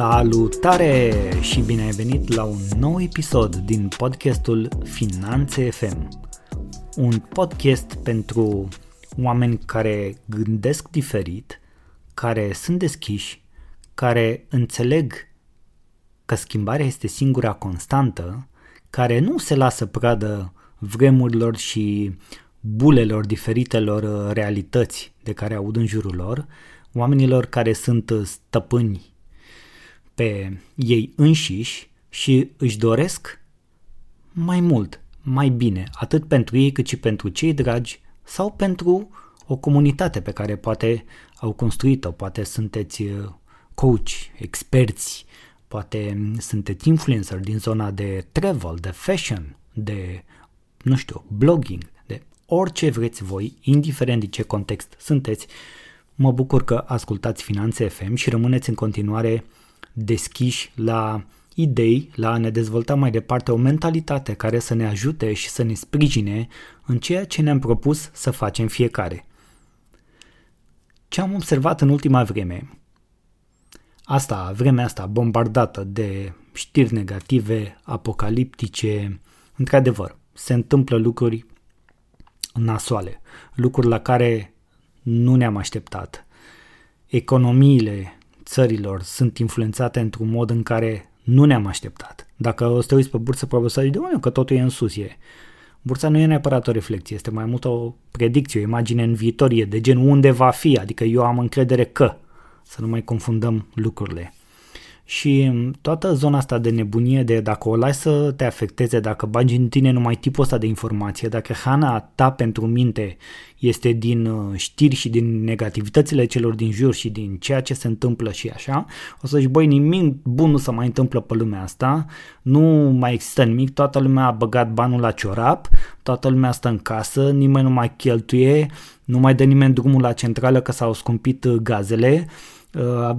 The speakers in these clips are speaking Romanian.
Salutare și bine ai venit la un nou episod din podcastul Finanțe FM. Un podcast pentru oameni care gândesc diferit, care sunt deschiși, care înțeleg că schimbarea este singura constantă, care nu se lasă pradă vremurilor și bulelor diferitelor realități de care aud în jurul lor, oamenilor care sunt stăpâni pe ei înșiși și își doresc mai mult, mai bine, atât pentru ei cât și pentru cei dragi sau pentru o comunitate pe care poate au construit-o, poate sunteți uh, coach, experți, poate sunteți influencer din zona de travel, de fashion, de, nu știu, blogging, de orice vreți voi, indiferent de ce context sunteți. Mă bucur că ascultați Finanțe FM și rămâneți în continuare deschiși la idei, la a ne dezvolta mai departe o mentalitate care să ne ajute și să ne sprijine în ceea ce ne-am propus să facem fiecare. Ce am observat în ultima vreme? Asta, vremea asta bombardată de știri negative, apocaliptice, într-adevăr, se întâmplă lucruri nasoale, lucruri la care nu ne-am așteptat. Economiile țărilor sunt influențate într-un mod în care nu ne-am așteptat. Dacă o să te uiți pe bursă, probabil să zici, de că totul e în sus, e. Bursa nu e neapărat o reflexie, este mai mult o predicție, o imagine în viitorie, de gen unde va fi, adică eu am încredere că, să nu mai confundăm lucrurile. Și toată zona asta de nebunie, de dacă o lași să te afecteze, dacă bagi în tine numai tipul ăsta de informație, dacă hana ta pentru minte este din uh, știri și din negativitățile celor din jur și din ceea ce se întâmplă și așa, o să zici, băi, nimic bun nu se mai întâmplă pe lumea asta, nu mai există nimic, toată lumea a băgat banul la ciorap, toată lumea stă în casă, nimeni nu mai cheltuie, nu mai dă nimeni drumul la centrală că s-au scumpit uh, gazele, Uh,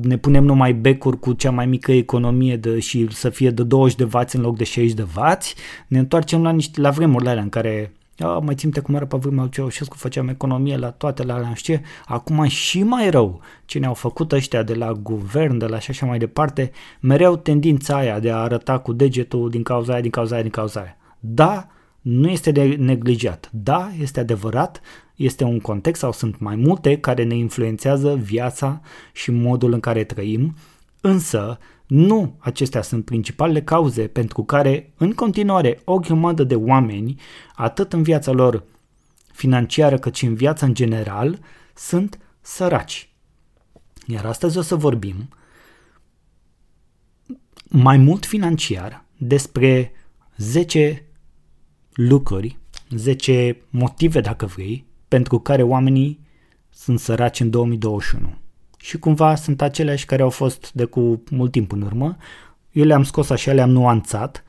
ne punem numai becuri cu cea mai mică economie de, și să fie de 20 de vați în loc de 60 de vați, ne întoarcem la, niște, la vremurile alea în care a, mai ținte cum era pe vremea lui Ceaușescu, făceam economie la toate la alea, știi? Acum și mai rău ce ne-au făcut ăștia de la guvern, de la și așa mai departe, mereu tendința aia de a arăta cu degetul din cauza aia, din cauza aia, din cauza aia. Da, nu este de neglijat. Da, este adevărat, este un context sau sunt mai multe care ne influențează viața și modul în care trăim, însă nu acestea sunt principalele cauze pentru care în continuare o grămadă de oameni, atât în viața lor financiară cât și în viața în general, sunt săraci. Iar astăzi o să vorbim mai mult financiar despre 10 lucruri, 10 motive, dacă vrei, pentru care oamenii sunt săraci în 2021. Și cumva sunt aceleași care au fost de cu mult timp în urmă. Eu le-am scos așa, le-am nuanțat.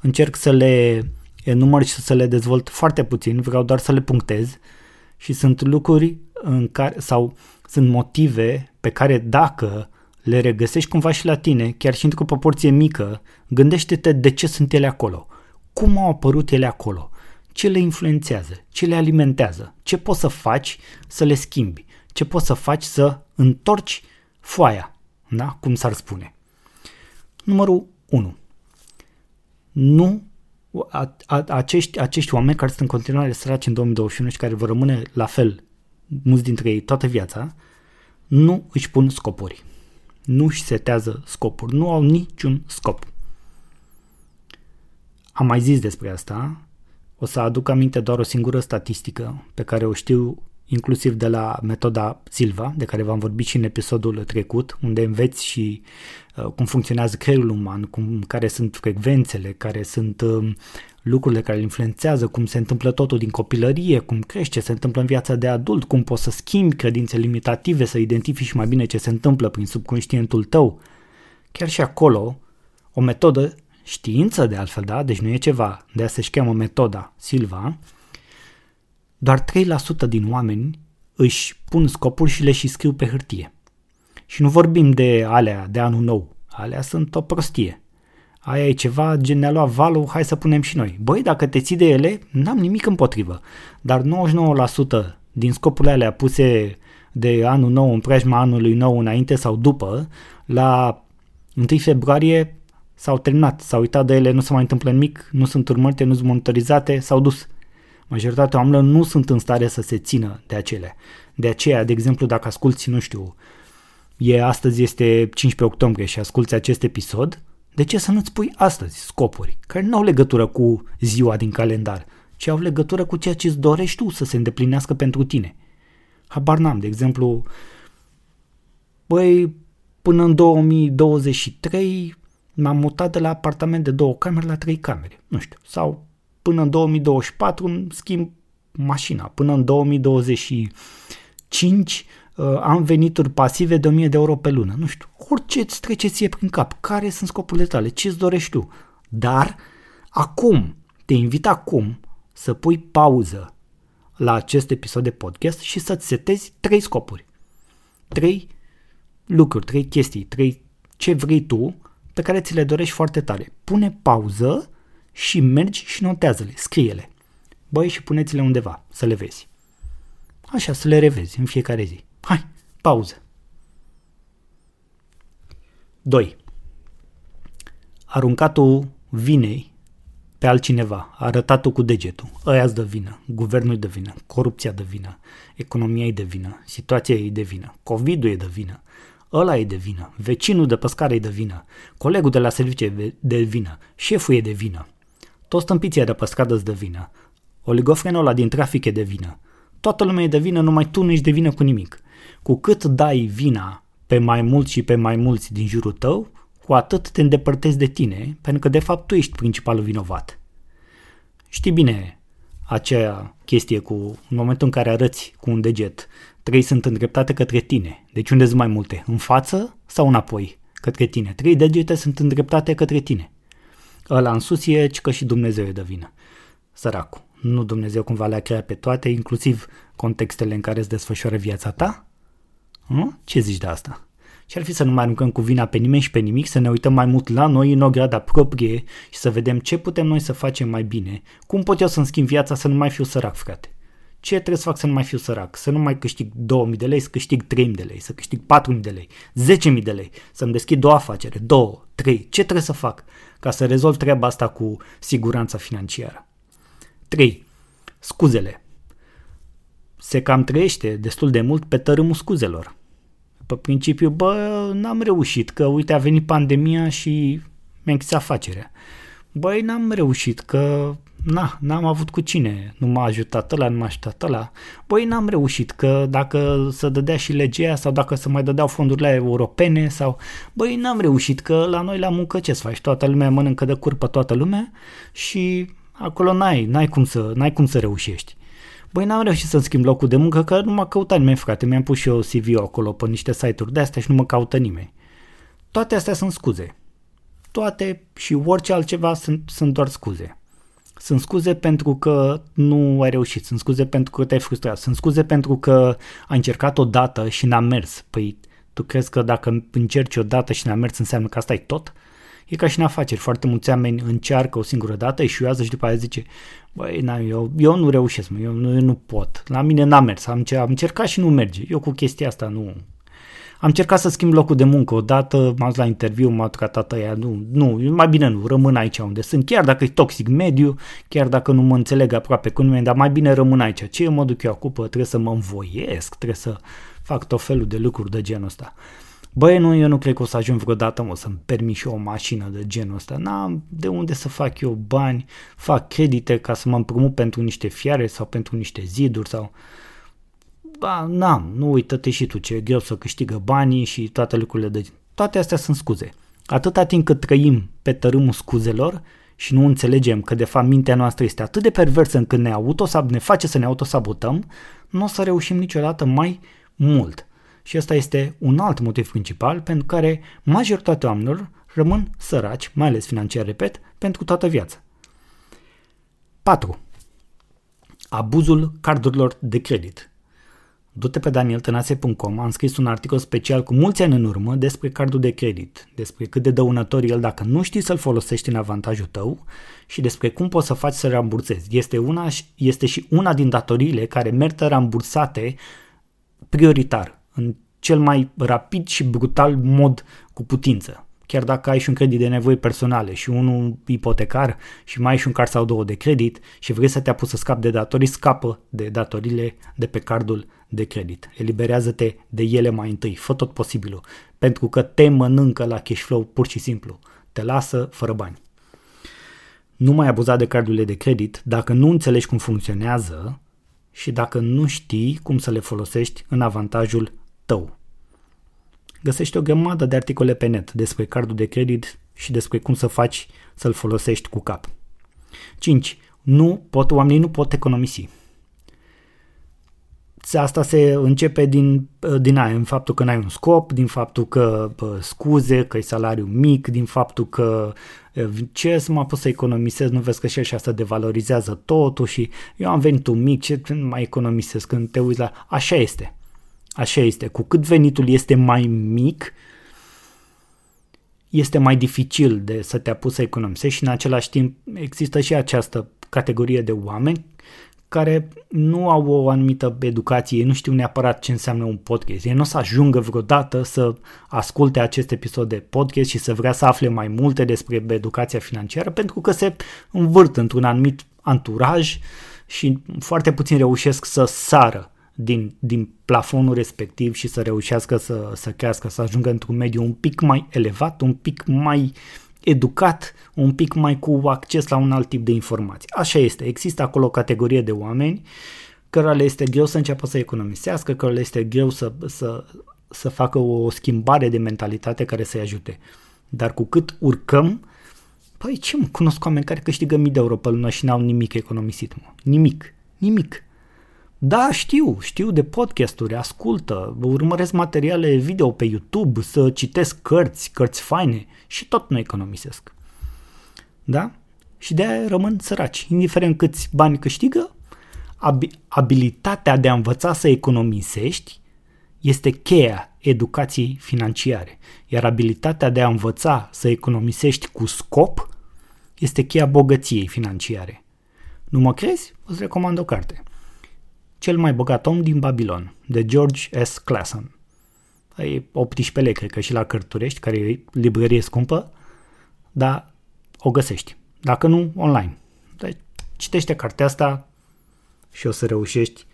Încerc să le enumăr și să le dezvolt foarte puțin, vreau doar să le punctez și sunt lucruri în care, sau sunt motive pe care dacă le regăsești cumva și la tine, chiar și într-o proporție mică, gândește-te de ce sunt ele acolo cum au apărut ele acolo, ce le influențează, ce le alimentează, ce poți să faci să le schimbi, ce poți să faci să întorci foaia, da? cum s-ar spune. Numărul 1. Nu a, a, acești, acești oameni care sunt în continuare săraci în 2021 și care vor rămâne la fel, mulți dintre ei, toată viața, nu își pun scopuri. Nu își setează scopuri. Nu au niciun scop. Am mai zis despre asta, o să aduc aminte doar o singură statistică pe care o știu inclusiv de la metoda Silva, de care v-am vorbit și în episodul trecut, unde înveți și uh, cum funcționează creierul uman, cum, care sunt frecvențele, care sunt uh, lucrurile care îl influențează, cum se întâmplă totul din copilărie, cum crește, se întâmplă în viața de adult, cum poți să schimbi credințe limitative, să identifici mai bine ce se întâmplă prin subconștientul tău. Chiar și acolo, o metodă știință de altfel, da? Deci nu e ceva, de asta se cheamă metoda Silva, doar 3% din oameni își pun scopuri și le și scriu pe hârtie. Și nu vorbim de alea de anul nou, alea sunt o prostie. Aia e ceva gen ne-a luat valul, hai să punem și noi. Băi, dacă te ții de ele, n-am nimic împotrivă. Dar 99% din scopurile alea puse de anul nou în preajma anului nou înainte sau după, la 1 februarie s-au terminat, s-au uitat de ele, nu se mai întâmplă nimic, nu sunt urmărite, nu sunt monitorizate, s-au dus. Majoritatea oamenilor nu sunt în stare să se țină de acele. De aceea, de exemplu, dacă asculti, nu știu, e astăzi este 15 octombrie și asculti acest episod, de ce să nu-ți pui astăzi scopuri care nu au legătură cu ziua din calendar, ci au legătură cu ceea ce îți dorești tu să se îndeplinească pentru tine? Habar n-am, de exemplu, băi, până în 2023 m-am mutat de la apartament de două camere la trei camere, nu știu, sau până în 2024 îmi schimb mașina, până în 2025 uh, am venituri pasive de 1000 de euro pe lună, nu știu, orice îți trece ție prin cap, care sunt scopurile tale, ce îți dorești tu, dar acum, te invit acum să pui pauză la acest episod de podcast și să-ți setezi trei scopuri, trei lucruri, trei chestii, trei ce vrei tu pe care ți le dorești foarte tare. Pune pauză și mergi și notează-le, scrie-le. Băi, și puneți-le undeva, să le vezi. Așa, să le revezi în fiecare zi. Hai, pauză. 2. Aruncatul vinei pe altcineva, arătatul cu degetul, ăia de vină, guvernul de vină, corupția de vină, economia e de vină, situația e de vină, COVID-ul e de vină, ăla e de vină, vecinul de pescară e de vină, colegul de la serviciu e de vină, șeful e de vină, toți tâmpiții de pe stradă de vină, oligofrenul ăla din trafic e de vină, toată lumea e de vină, numai tu nu ești de vină cu nimic. Cu cât dai vina pe mai mulți și pe mai mulți din jurul tău, cu atât te îndepărtezi de tine, pentru că de fapt tu ești principalul vinovat. Știi bine aceea chestie cu în momentul în care arăți cu un deget, trei sunt îndreptate către tine. Deci unde sunt mai multe? În față sau înapoi? Către tine. Trei degete sunt îndreptate către tine. Ăla în sus e că și Dumnezeu e de vină. Săracu. Nu Dumnezeu cumva le-a creat pe toate, inclusiv contextele în care îți desfășoară viața ta? Nu? Ce zici de asta? Și ar fi să nu mai aruncăm cu vina pe nimeni și pe nimic, să ne uităm mai mult la noi în o grada proprie și să vedem ce putem noi să facem mai bine. Cum pot eu să-mi schimb viața să nu mai fiu sărac, frate? Ce trebuie să fac să nu mai fiu sărac? Să nu mai câștig 2000 de lei, să câștig 3000 de lei, să câștig 4000 de lei, 10.000 de lei, să-mi deschid două afacere, două, trei. Ce trebuie să fac ca să rezolv treaba asta cu siguranța financiară? 3. Scuzele. Se cam trăiește destul de mult pe tărâmul scuzelor pe principiu, bă, n-am reușit, că uite a venit pandemia și mi-a închis afacerea. Băi, n-am reușit, că na, n-am avut cu cine, nu m-a ajutat ăla, nu m-a ajutat ăla. Băi, n-am reușit, că dacă să dădea și legea sau dacă să mai dădeau fondurile europene sau... Băi, n-am reușit, că la noi la muncă ce să faci? Toată lumea mănâncă de curpă toată lumea și acolo n-ai, n-ai, cum, să, n-ai cum să reușești. Băi, n-am reușit să-mi schimb locul de muncă că nu m-a căutat nimeni, frate. Mi-am pus și eu CV-ul acolo pe niște site-uri de astea și nu mă caută nimeni. Toate astea sunt scuze. Toate și orice altceva sunt, sunt doar scuze. Sunt scuze pentru că nu ai reușit, sunt scuze pentru că te-ai frustrat, sunt scuze pentru că ai încercat o dată și n-a mers. Păi tu crezi că dacă încerci o dată și n-a mers înseamnă că asta e tot? E ca și în afaceri, foarte mulți oameni încearcă o singură dată, eșuează și după aia zice, băi, na, eu, eu nu reușesc, mă, eu, nu, eu nu pot, la mine n-a mers, am, am încercat și nu merge, eu cu chestia asta nu, am încercat să schimb locul de muncă odată, m-am dus la interviu, m-a tratat aia, nu, nu, mai bine nu, rămân aici unde sunt, chiar dacă e toxic mediu, chiar dacă nu mă înțeleg aproape cu nimeni, dar mai bine rămân aici. Ce eu mă duc eu acum, trebuie să mă învoiesc, trebuie să fac tot felul de lucruri de genul ăsta. Băi, nu, eu nu cred că o să ajung vreodată, mă, să-mi permit și eu o mașină de genul ăsta. N-am de unde să fac eu bani, fac credite ca să mă împrumut pentru niște fiare sau pentru niște ziduri sau... Ba, n-am, nu uită-te și tu ce e greu să câștigă banii și toate lucrurile de Toate astea sunt scuze. Atâta timp cât trăim pe tărâmul scuzelor și nu înțelegem că de fapt mintea noastră este atât de perversă încât ne, autosab- ne face să ne autosabotăm, nu o să reușim niciodată mai mult. Și ăsta este un alt motiv principal pentru care majoritatea oamenilor rămân săraci, mai ales financiar, repet, pentru toată viața. 4. Abuzul cardurilor de credit. Du-te pe danieltănase.com, am scris un articol special cu mulți ani în urmă despre cardul de credit, despre cât de dăunător el dacă nu știi să-l folosești în avantajul tău și despre cum poți să faci să rambursezi. Este, una, este și una din datoriile care merită rambursate prioritar în cel mai rapid și brutal mod cu putință. chiar dacă ai și un credit de nevoi personale și unul ipotecar și mai ai și un card sau două de credit și vrei să te apuci să scapi de datorii, scapă de datorile de pe cardul de credit. Eliberează-te de ele mai întâi, fă tot posibilul, pentru că te mănâncă la cash flow pur și simplu. Te lasă fără bani. Nu mai abuza de cardurile de credit dacă nu înțelegi cum funcționează și dacă nu știi cum să le folosești în avantajul tău. Găsești o grămadă de articole pe net despre cardul de credit și despre cum să faci să-l folosești cu cap. 5. Nu pot, oamenii nu pot economisi. Asta se începe din, din aia, în faptul că n-ai un scop, din faptul că bă, scuze, că e salariu mic, din faptul că ce să mă pot să economisez, nu vezi că și așa se devalorizează totul și eu am venitul mic, ce mai economisesc când te uiți la... Așa este. Așa este. Cu cât venitul este mai mic, este mai dificil de să te apuci să economisești și în același timp există și această categorie de oameni care nu au o anumită educație, ei nu știu neapărat ce înseamnă un podcast. Ei nu o să ajungă vreodată să asculte acest episod de podcast și să vrea să afle mai multe despre educația financiară pentru că se învârt într-un anumit anturaj și foarte puțin reușesc să sară din, din plafonul respectiv și să reușească să, să crească, să ajungă într-un mediu un pic mai elevat, un pic mai educat, un pic mai cu acces la un alt tip de informații. Așa este, există acolo o categorie de oameni cărora le este greu să înceapă să economisească, cărora le este greu să, să, să facă o schimbare de mentalitate care să-i ajute. Dar cu cât urcăm, păi ce mă, cunosc oameni care câștigă mii de euro pe lună și n-au nimic economisit, mă. Nimic. Nimic. Da, știu, știu de podcasturi, ascultă, urmăresc materiale video pe YouTube, să citesc cărți, cărți faine și tot nu economisesc. Da? Și de aia rămân săraci. Indiferent câți bani câștigă, ab- abilitatea de a învăța să economisești este cheia educației financiare. Iar abilitatea de a învăța să economisești cu scop este cheia bogăției financiare. Nu mă crezi? Îți recomand o carte. Cel mai bogat om din Babilon, de George S. Clason. E 18 lei, cred că și la Cărturești, care e librărie scumpă, dar o găsești. Dacă nu, online. Deci, citește cartea asta și o să reușești,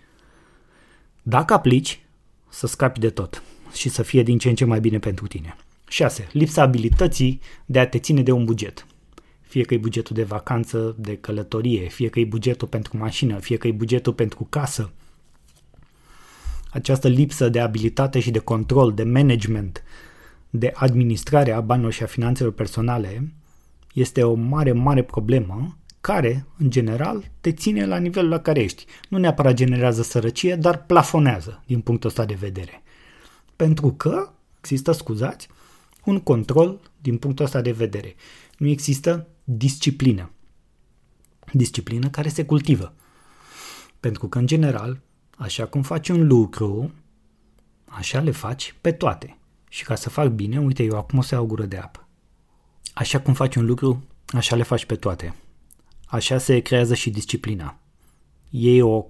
dacă aplici, să scapi de tot și să fie din ce în ce mai bine pentru tine. 6. Lipsa abilității de a te ține de un buget. Fie că e bugetul de vacanță, de călătorie, fie că e bugetul pentru mașină, fie că e bugetul pentru casă, această lipsă de abilitate și de control, de management, de administrare a banilor și a finanțelor personale este o mare, mare problemă care, în general, te ține la nivelul la care ești. Nu neapărat generează sărăcie, dar plafonează din punctul ăsta de vedere. Pentru că există, scuzați, un control din punctul ăsta de vedere. Nu există disciplină. Disciplină care se cultivă. Pentru că, în general, Așa cum faci un lucru, așa le faci pe toate. Și ca să fac bine, uite, eu acum o să iau o gură de apă. Așa cum faci un lucru, așa le faci pe toate. Așa se creează și disciplina. Iei o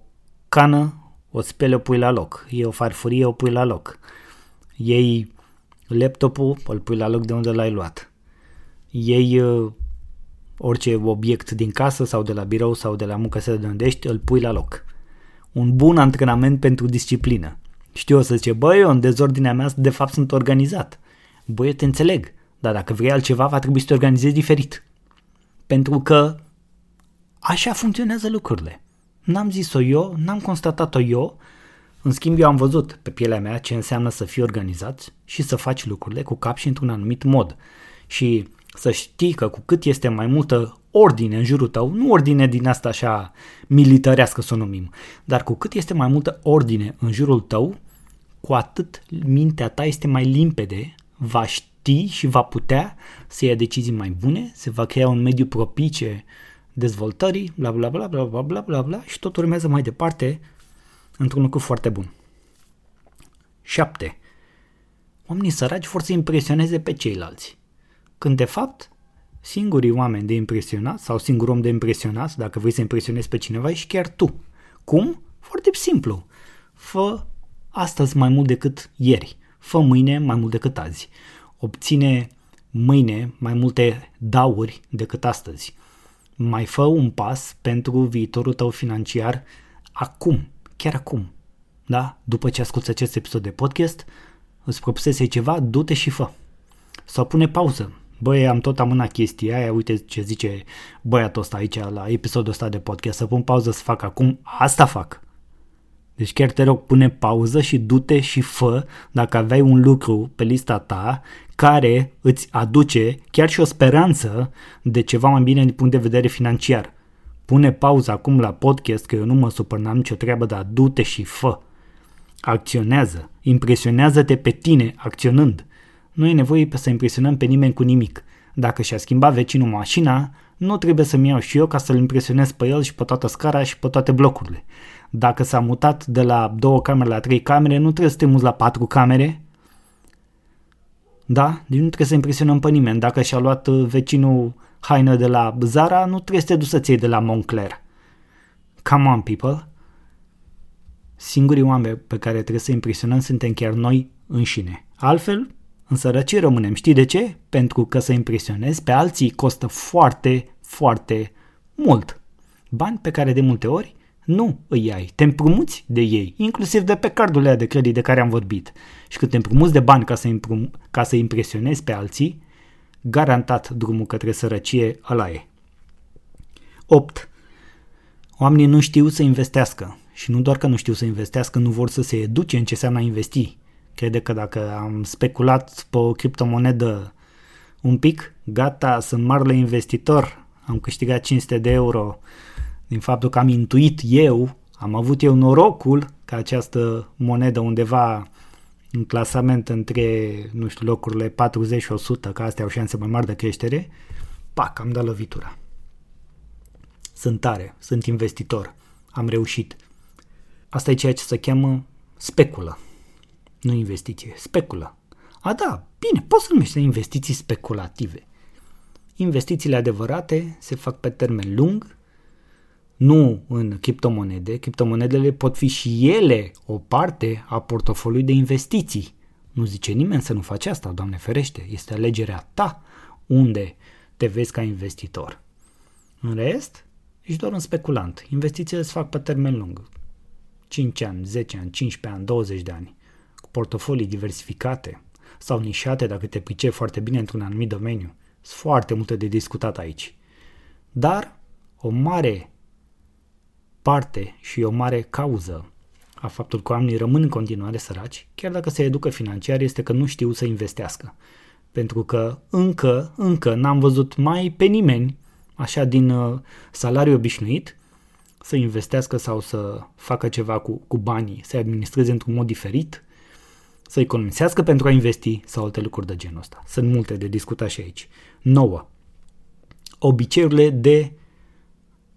cană, o speli, o pui la loc. Iei o farfurie, o pui la loc. Iei laptopul, îl pui la loc de unde l-ai luat. Iei uh, orice obiect din casă sau de la birou sau de la muncă să de unde ești, îl pui la loc un bun antrenament pentru disciplină. Știu o să zice, băi, eu în dezordinea mea de fapt sunt organizat. Băi, eu te înțeleg, dar dacă vrei altceva va trebui să te organizezi diferit. Pentru că așa funcționează lucrurile. N-am zis-o eu, n-am constatat-o eu, în schimb eu am văzut pe pielea mea ce înseamnă să fii organizat și să faci lucrurile cu cap și într-un anumit mod. Și să știi că cu cât este mai multă ordine în jurul tău, nu ordine din asta așa militarească să o numim, dar cu cât este mai multă ordine în jurul tău, cu atât mintea ta este mai limpede, va ști și va putea să ia decizii mai bune, se va crea un mediu propice dezvoltării, bla bla bla bla bla bla bla bla și tot urmează mai departe într-un lucru foarte bun. 7. Oamenii săraci vor să impresioneze pe ceilalți. Când de fapt singurii oameni de impresionat sau singur om de impresionat, dacă vrei să impresionezi pe cineva, ești chiar tu. Cum? Foarte simplu. Fă astăzi mai mult decât ieri. Fă mâine mai mult decât azi. Obține mâine mai multe dauri decât astăzi. Mai fă un pas pentru viitorul tău financiar acum, chiar acum. Da? După ce asculti acest episod de podcast, îți propusese ceva, du-te și fă. Sau pune pauză. Băi, am tot amânat chestia aia, uite ce zice băiatul ăsta aici la episodul ăsta de podcast, să pun pauză să fac acum, asta fac. Deci chiar te rog, pune pauză și du-te și fă dacă aveai un lucru pe lista ta care îți aduce chiar și o speranță de ceva mai bine din punct de vedere financiar. Pune pauză acum la podcast că eu nu mă supăr, n-am nicio treabă, dar du-te și fă. Acționează, impresionează-te pe tine acționând. Nu e nevoie să impresionăm pe nimeni cu nimic. Dacă și-a schimbat vecinul mașina, nu trebuie să-mi iau și eu ca să-l impresionez pe el și pe toată scara și pe toate blocurile. Dacă s-a mutat de la două camere la trei camere, nu trebuie să te muți la patru camere. Da? Deci nu trebuie să impresionăm pe nimeni. Dacă și-a luat uh, vecinul haină de la Zara, nu trebuie să te duci să-ți iei de la Moncler. Come on, people! Singurii oameni pe care trebuie să impresionăm suntem chiar noi înșine. Altfel, în sărăcie rămânem. Știi de ce? Pentru că să impresionezi pe alții costă foarte, foarte mult. Bani pe care de multe ori nu îi ai, te împrumuți de ei, inclusiv de pe cardurile de credit de care am vorbit. Și când te împrumuți de bani ca să, imprum, ca să impresionezi pe alții, garantat drumul către sărăcie ăla e. 8. Oamenii nu știu să investească și nu doar că nu știu să investească, nu vor să se educe în ce înseamnă a investi. Crede că dacă am speculat pe o criptomonedă un pic, gata, sunt marele investitor, am câștigat 500 de euro din faptul că am intuit eu, am avut eu norocul ca această monedă undeva în clasament între, nu știu, locurile 40 și 100, că astea au șanse mai mari de creștere, pac, am dat lovitura. Sunt tare, sunt investitor, am reușit. Asta e ceea ce se cheamă speculă, nu investiție, speculă. A, da, bine, poți să numești investiții speculative. Investițiile adevărate se fac pe termen lung, nu în criptomonede. Criptomonedele pot fi și ele o parte a portofoliului de investiții. Nu zice nimeni să nu faci asta, Doamne ferește, este alegerea ta unde te vezi ca investitor. În rest, ești doar un speculant. Investițiile se fac pe termen lung. 5 ani, 10 ani, 15 ani, 20 de ani. Cu portofolii diversificate sau nișate dacă te pricepi foarte bine într-un anumit domeniu. Sunt foarte multe de discutat aici. Dar o mare parte și o mare cauză a faptului că oamenii rămân în continuare săraci, chiar dacă se educă financiar, este că nu știu să investească. Pentru că încă, încă n-am văzut mai pe nimeni, așa din uh, salariu obișnuit, să investească sau să facă ceva cu, cu banii, să administreze într-un mod diferit, să economisească pentru a investi sau alte lucruri de genul ăsta. Sunt multe de discutat și aici. 9. Obiceiurile de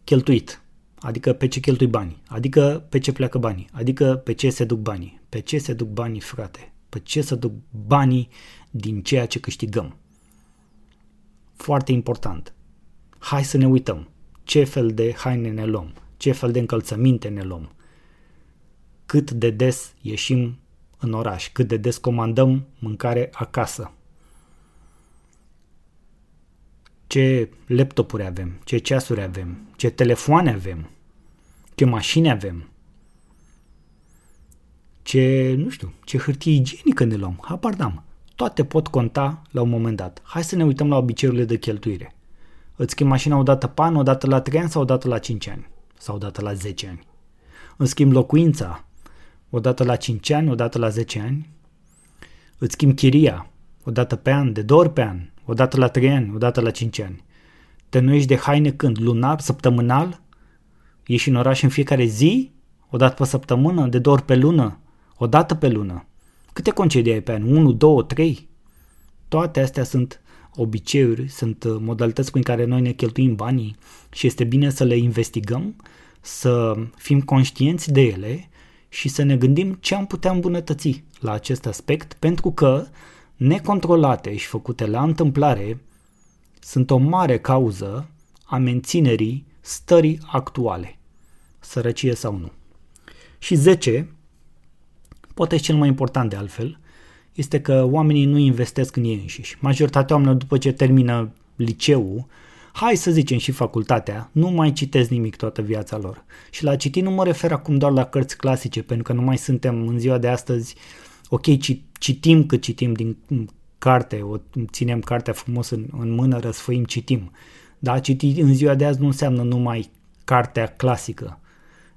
cheltuit adică pe ce cheltui banii, adică pe ce pleacă banii, adică pe ce se duc banii, pe ce se duc banii, frate, pe ce se duc banii din ceea ce câștigăm. Foarte important. Hai să ne uităm ce fel de haine ne luăm, ce fel de încălțăminte ne luăm, cât de des ieșim în oraș, cât de des comandăm mâncare acasă, ce laptopuri avem, ce ceasuri avem, ce telefoane avem, ce mașini avem, ce, nu știu, ce hârtie igienică ne luăm, habar n-am. Toate pot conta la un moment dat. Hai să ne uităm la obiceiurile de cheltuire. Îți schimbi mașina odată pe an, odată la 3 ani sau odată la 5 ani? Sau odată la 10 ani? Îți schimbi locuința odată la 5 ani, odată la 10 ani? Îți schimbi chiria odată pe an, de două ori pe an, odată la 3 ani, odată la 5 ani. Te nuiești de haine când? Lunar, săptămânal? Ieși în oraș în fiecare zi? O dată pe săptămână? De două ori pe lună? O dată pe lună? Câte concedii ai pe an? 1, 2, 3? Toate astea sunt obiceiuri, sunt uh, modalități prin care noi ne cheltuim banii și este bine să le investigăm, să fim conștienți de ele și să ne gândim ce am putea îmbunătăți la acest aspect, pentru că necontrolate și făcute la întâmplare sunt o mare cauză a menținerii stării actuale, sărăcie sau nu. Și 10, poate cel mai important de altfel, este că oamenii nu investesc în ei înșiși. Majoritatea oamenilor după ce termină liceul, hai să zicem și facultatea, nu mai citesc nimic toată viața lor. Și la citit nu mă refer acum doar la cărți clasice, pentru că nu mai suntem în ziua de astăzi, ok, citim cât citim din carte, o ținem cartea frumos în, în mână, răsfăim, citim. Dar citi în ziua de azi nu înseamnă numai cartea clasică.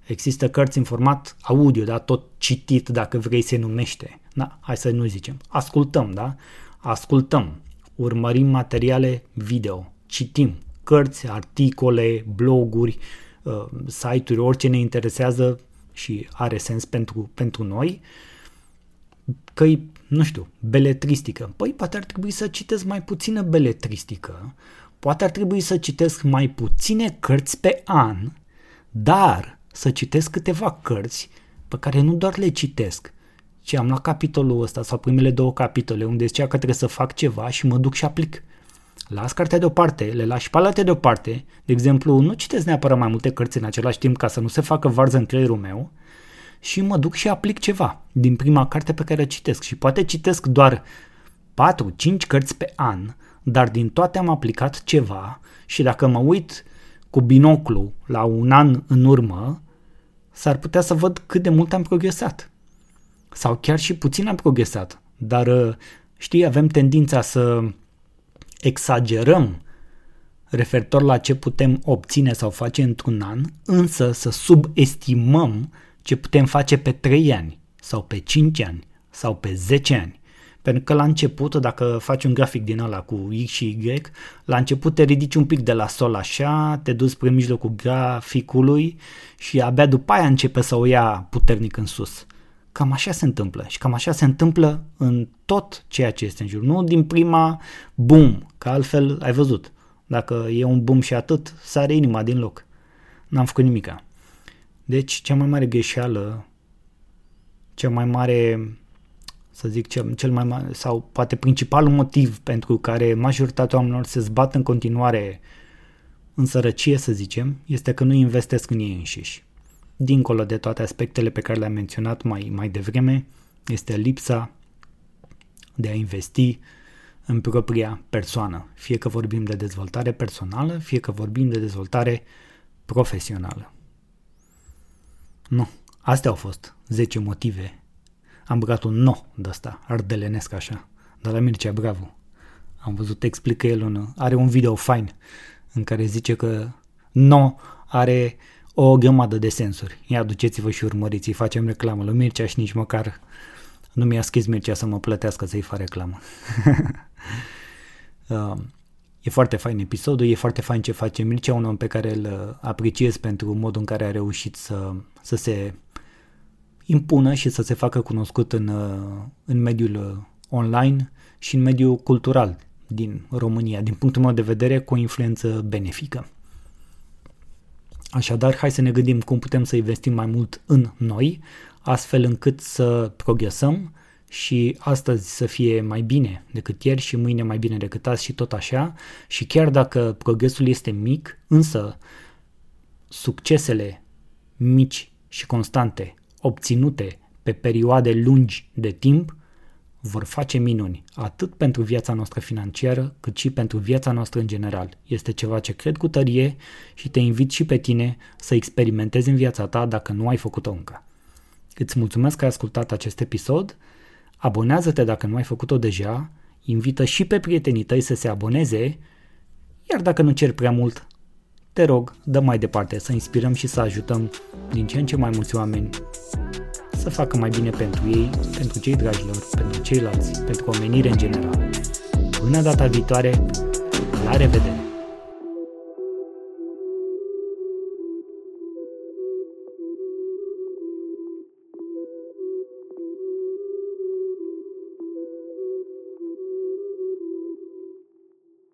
Există cărți în format audio, da? tot citit dacă vrei se numește. Da? Hai să nu zicem. Ascultăm, da? Ascultăm. Urmărim materiale video. Citim cărți, articole, bloguri, uh, site-uri, orice ne interesează și are sens pentru, pentru noi. Că nu știu, beletristică. Păi poate ar trebui să citesc mai puțină beletristică, poate ar trebui să citesc mai puține cărți pe an, dar să citesc câteva cărți pe care nu doar le citesc, ci am la capitolul ăsta sau primele două capitole unde zicea că trebuie să fac ceva și mă duc și aplic. Las cartea deoparte, le lași pe alate deoparte, de exemplu, nu citesc neapărat mai multe cărți în același timp ca să nu se facă varză în creierul meu, și mă duc și aplic ceva din prima carte pe care o citesc. Și poate citesc doar 4-5 cărți pe an, dar din toate am aplicat ceva. Și dacă mă uit cu binoclu la un an în urmă, s-ar putea să văd cât de mult am progresat. Sau chiar și puțin am progresat, dar uh, știi, avem tendința să exagerăm referitor la ce putem obține sau face într-un an, însă să subestimăm ce putem face pe 3 ani sau pe 5 ani sau pe 10 ani. Pentru că la început, dacă faci un grafic din ăla cu X și Y, la început te ridici un pic de la sol așa, te duci spre mijlocul graficului și abia după aia începe să o ia puternic în sus. Cam așa se întâmplă și cam așa se întâmplă în tot ceea ce este în jur. Nu din prima boom, că altfel ai văzut. Dacă e un boom și atât, sare inima din loc. N-am făcut nimica. Deci, cea mai mare greșeală, cea mai mare, să zic, cel, cel mai mare, sau poate principalul motiv pentru care majoritatea oamenilor se zbat în continuare în sărăcie, să zicem, este că nu investesc în ei înșiși. Dincolo de toate aspectele pe care le-am menționat mai, mai devreme, este lipsa de a investi în propria persoană, fie că vorbim de dezvoltare personală, fie că vorbim de dezvoltare profesională. Nu. Astea au fost 10 motive. Am băgat un no de asta, ardelenesc așa. Dar la Mircea, bravo. Am văzut, explică el un, are un video fain în care zice că no are o grămadă de sensuri. Ia duceți-vă și urmăriți, îi facem reclamă lui Mircea și nici măcar nu mi-a scris Mircea să mă plătească să-i fac reclamă. uh, E foarte fain episodul, e foarte fain ce face Mircea, un om pe care îl uh, apreciez pentru modul în care a reușit să, să se impună și să se facă cunoscut în, uh, în mediul uh, online și în mediul cultural din România, din punctul meu de vedere, cu o influență benefică. Așadar, hai să ne gândim cum putem să investim mai mult în noi, astfel încât să progresăm, și astăzi să fie mai bine decât ieri și mâine mai bine decât azi și tot așa. Și chiar dacă progresul este mic, însă succesele mici și constante obținute pe perioade lungi de timp vor face minuni, atât pentru viața noastră financiară, cât și pentru viața noastră în general. Este ceva ce cred cu tărie și te invit și pe tine să experimentezi în viața ta dacă nu ai făcut-o încă. Îți mulțumesc că ai ascultat acest episod Abonează-te dacă nu ai făcut-o deja, invită și pe prietenii tăi să se aboneze, iar dacă nu cer prea mult, te rog, dă mai departe să inspirăm și să ajutăm din ce în ce mai mulți oameni să facă mai bine pentru ei, pentru cei dragilor, pentru ceilalți, pentru omenire în general. Până data viitoare, la revedere!